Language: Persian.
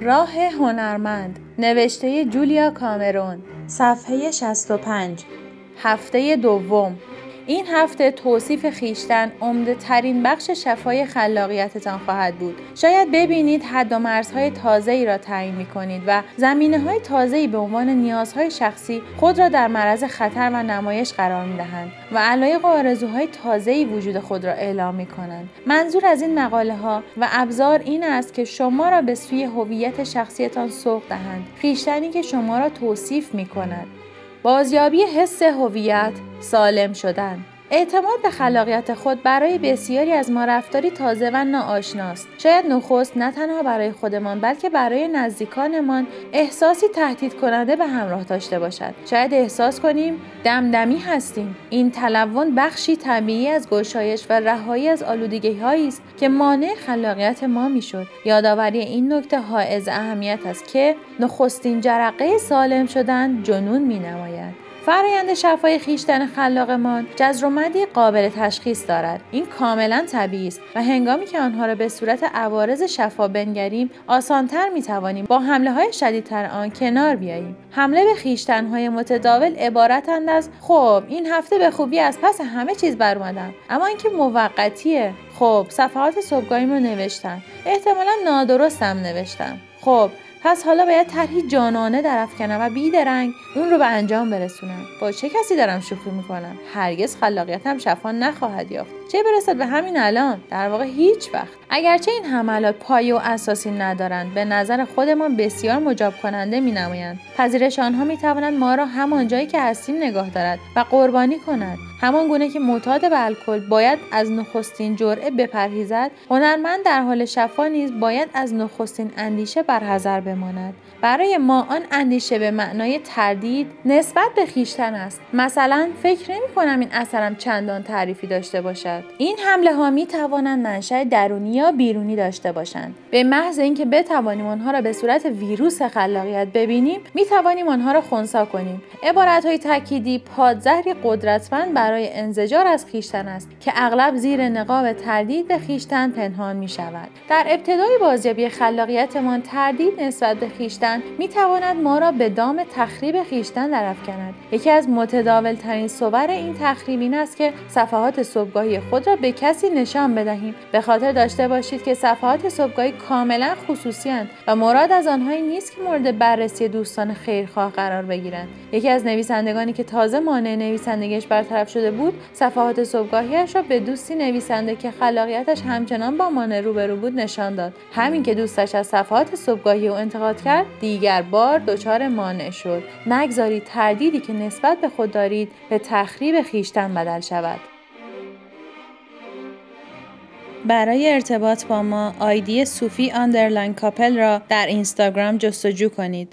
راه هنرمند نوشته جولیا کامرون صفحه 65 هفته دوم. این هفته توصیف خیشتن عمده ترین بخش شفای خلاقیتتان خواهد بود. شاید ببینید حد و مرزهای تازه ای را تعیین می کنید و زمینه های تازه ای به عنوان نیازهای شخصی خود را در معرض خطر و نمایش قرار می دهند و علایق و آرزوهای تازه ای وجود خود را اعلام می کنند. منظور از این مقاله ها و ابزار این است که شما را به سوی هویت شخصیتان سوق دهند. خیشتنی که شما را توصیف می کند. بازیابی حس هویت سالم شدن. اعتماد به خلاقیت خود برای بسیاری از ما رفتاری تازه و ناآشناست. شاید نخست نه تنها برای خودمان بلکه برای نزدیکانمان احساسی تهدید کننده به همراه داشته باشد. شاید احساس کنیم دمدمی هستیم. این تلون بخشی طبیعی از گشایش و رهایی از آلودگی هایی است که مانع خلاقیت ما می‌شد. یادآوری این نکته حائز اهمیت است که نخستین جرقه سالم شدن جنون می نماید فرایند شفای خیشتن خلاقمان جزرومدی قابل تشخیص دارد. این کاملا طبیعی است و هنگامی که آنها را به صورت عوارض شفا بنگریم آسانتر می‌توانیم با حمله های شدیدتر آن کنار بیاییم. حمله به خیشتنهای متداول عبارتند از خب این هفته به خوبی از پس همه چیز اومدم. اما اینکه موقتیه. خب صفحات صبحگاهیم رو نوشتم احتمالا نادرستم نوشتم. خب پس حالا باید طرحی جانانه درافکنم و بیدرنگ اون رو به انجام برسونم. با چه کسی دارم شوخی می‌کنم؟ هرگز خلاقیتم شفا نخواهد یافت. چه برسد به همین الان؟ در واقع هیچ وقت. اگرچه این حملات پایه و اساسی ندارند به نظر خودمان بسیار مجاب کننده می نمایند پذیرش آنها می توانند ما را همان جایی که هستیم نگاه دارد و قربانی کند همان گونه که معتاد به الکل باید از نخستین جرعه بپرهیزد هنرمند در حال شفا نیز باید از نخستین اندیشه برحذر بماند. برای ما آن اندیشه به معنای تردید نسبت به خیشتن است. مثلا فکر نمی کنم این اثرم چندان تعریفی داشته باشد. این حمله ها می توانند منشأ درونی یا بیرونی داشته باشند. به محض اینکه بتوانیم آنها را به صورت ویروس خلاقیت ببینیم می توانیم آنها را خونسا کنیم. عبارت های تأکیدی پادزهری قدرتمند برای انزجار از خیشتن است که اغلب زیر نقاب تردید به خیشتن پنهان می شود. در ابتدای بازیابی خلاقیتمان تردید نسبت به خیشتن می تواند ما را به دام تخریب خیشتن درافکند یکی از متداول ترین صور این تخریب این است که صفحات صبحگاهی خود را به کسی نشان بدهیم. به خاطر داشته باشید که صفحات صبحگاهی کاملا خصوصی و مراد از آنهایی نیست که مورد بررسی دوستان خیرخواه قرار بگیرند. یکی از نویسندگانی که تازه مانع نویسندگیش برطرف شده بود صفحات صبحگاهیش را به دوستی نویسنده که خلاقیتش همچنان با مانع روبرو بود نشان داد. همین که دوستش از صفحات صبحگاهی او انتقاد کرد دیگر بار دچار مانع شد نگذارید تردیدی که نسبت به خود دارید به تخریب خیشتن بدل شود برای ارتباط با ما آیدی صوفی underline کاپل را در اینستاگرام جستجو کنید.